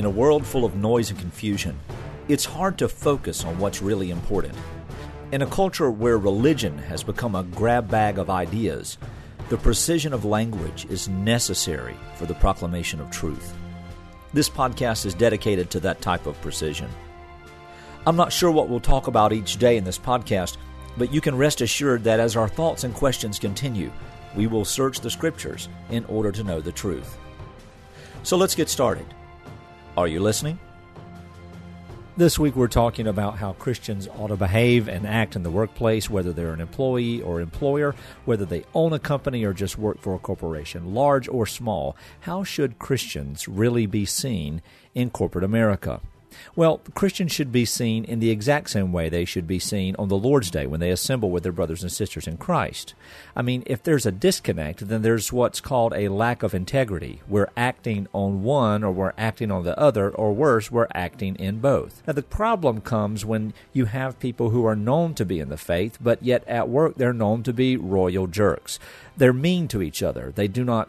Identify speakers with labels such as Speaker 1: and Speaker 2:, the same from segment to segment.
Speaker 1: In a world full of noise and confusion, it's hard to focus on what's really important. In a culture where religion has become a grab bag of ideas, the precision of language is necessary for the proclamation of truth. This podcast is dedicated to that type of precision. I'm not sure what we'll talk about each day in this podcast, but you can rest assured that as our thoughts and questions continue, we will search the scriptures in order to know the truth. So let's get started. Are you listening? This week, we're talking about how Christians ought to behave and act in the workplace, whether they're an employee or employer, whether they own a company or just work for a corporation, large or small. How should Christians really be seen in corporate America? Well, Christians should be seen in the exact same way they should be seen on the Lord's Day when they assemble with their brothers and sisters in Christ. I mean, if there's a disconnect, then there's what's called a lack of integrity. We're acting on one or we're acting on the other, or worse, we're acting in both. Now, the problem comes when you have people who are known to be in the faith, but yet at work they're known to be royal jerks. They're mean to each other. They do not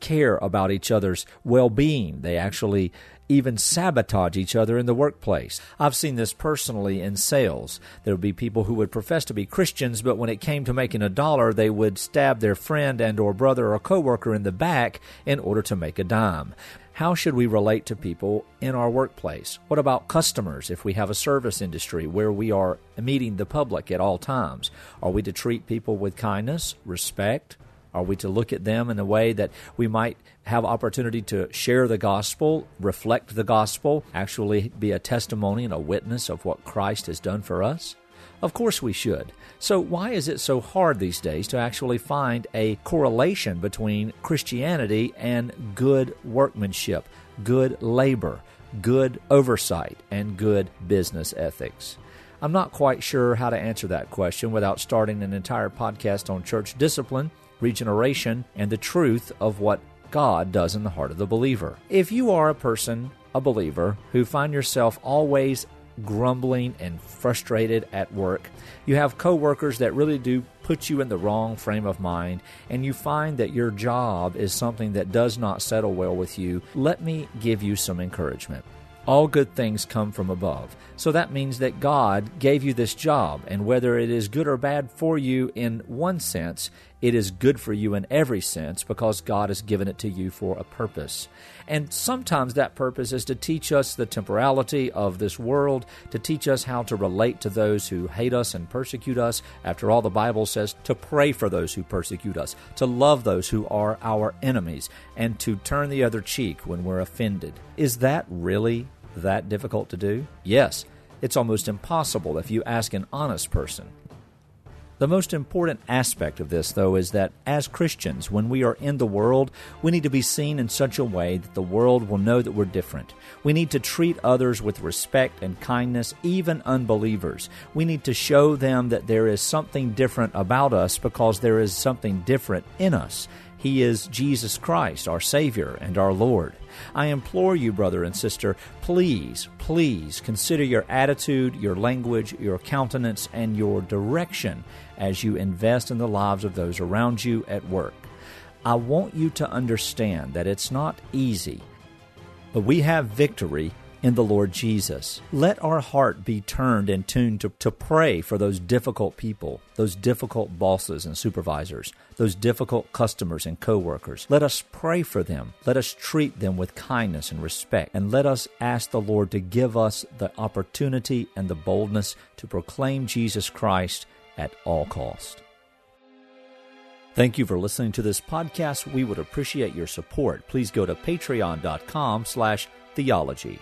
Speaker 1: care about each other's well being. They actually even sabotage each other in the workplace. I've seen this personally in sales. There would be people who would profess to be Christians, but when it came to making a dollar, they would stab their friend and or brother or coworker in the back in order to make a dime. How should we relate to people in our workplace? What about customers if we have a service industry where we are meeting the public at all times? Are we to treat people with kindness, respect, are we to look at them in a way that we might have opportunity to share the gospel, reflect the gospel, actually be a testimony and a witness of what Christ has done for us? Of course we should. So, why is it so hard these days to actually find a correlation between Christianity and good workmanship, good labor, good oversight, and good business ethics? I'm not quite sure how to answer that question without starting an entire podcast on church discipline regeneration, and the truth of what God does in the heart of the believer. If you are a person, a believer, who find yourself always grumbling and frustrated at work, you have coworkers that really do put you in the wrong frame of mind, and you find that your job is something that does not settle well with you, let me give you some encouragement. All good things come from above. So that means that God gave you this job, and whether it is good or bad for you in one sense, it is good for you in every sense because God has given it to you for a purpose. And sometimes that purpose is to teach us the temporality of this world, to teach us how to relate to those who hate us and persecute us. After all, the Bible says to pray for those who persecute us, to love those who are our enemies, and to turn the other cheek when we're offended. Is that really that difficult to do? Yes. It's almost impossible if you ask an honest person. The most important aspect of this, though, is that as Christians, when we are in the world, we need to be seen in such a way that the world will know that we're different. We need to treat others with respect and kindness, even unbelievers. We need to show them that there is something different about us because there is something different in us. He is Jesus Christ, our Savior and our Lord. I implore you, brother and sister, please, please consider your attitude, your language, your countenance, and your direction as you invest in the lives of those around you at work. I want you to understand that it's not easy, but we have victory in the Lord Jesus. Let our heart be turned and tuned to, to pray for those difficult people, those difficult bosses and supervisors, those difficult customers and coworkers. Let us pray for them. Let us treat them with kindness and respect. And let us ask the Lord to give us the opportunity and the boldness to proclaim Jesus Christ at all cost. Thank you for listening to this podcast. We would appreciate your support. Please go to patreon.com slash theology.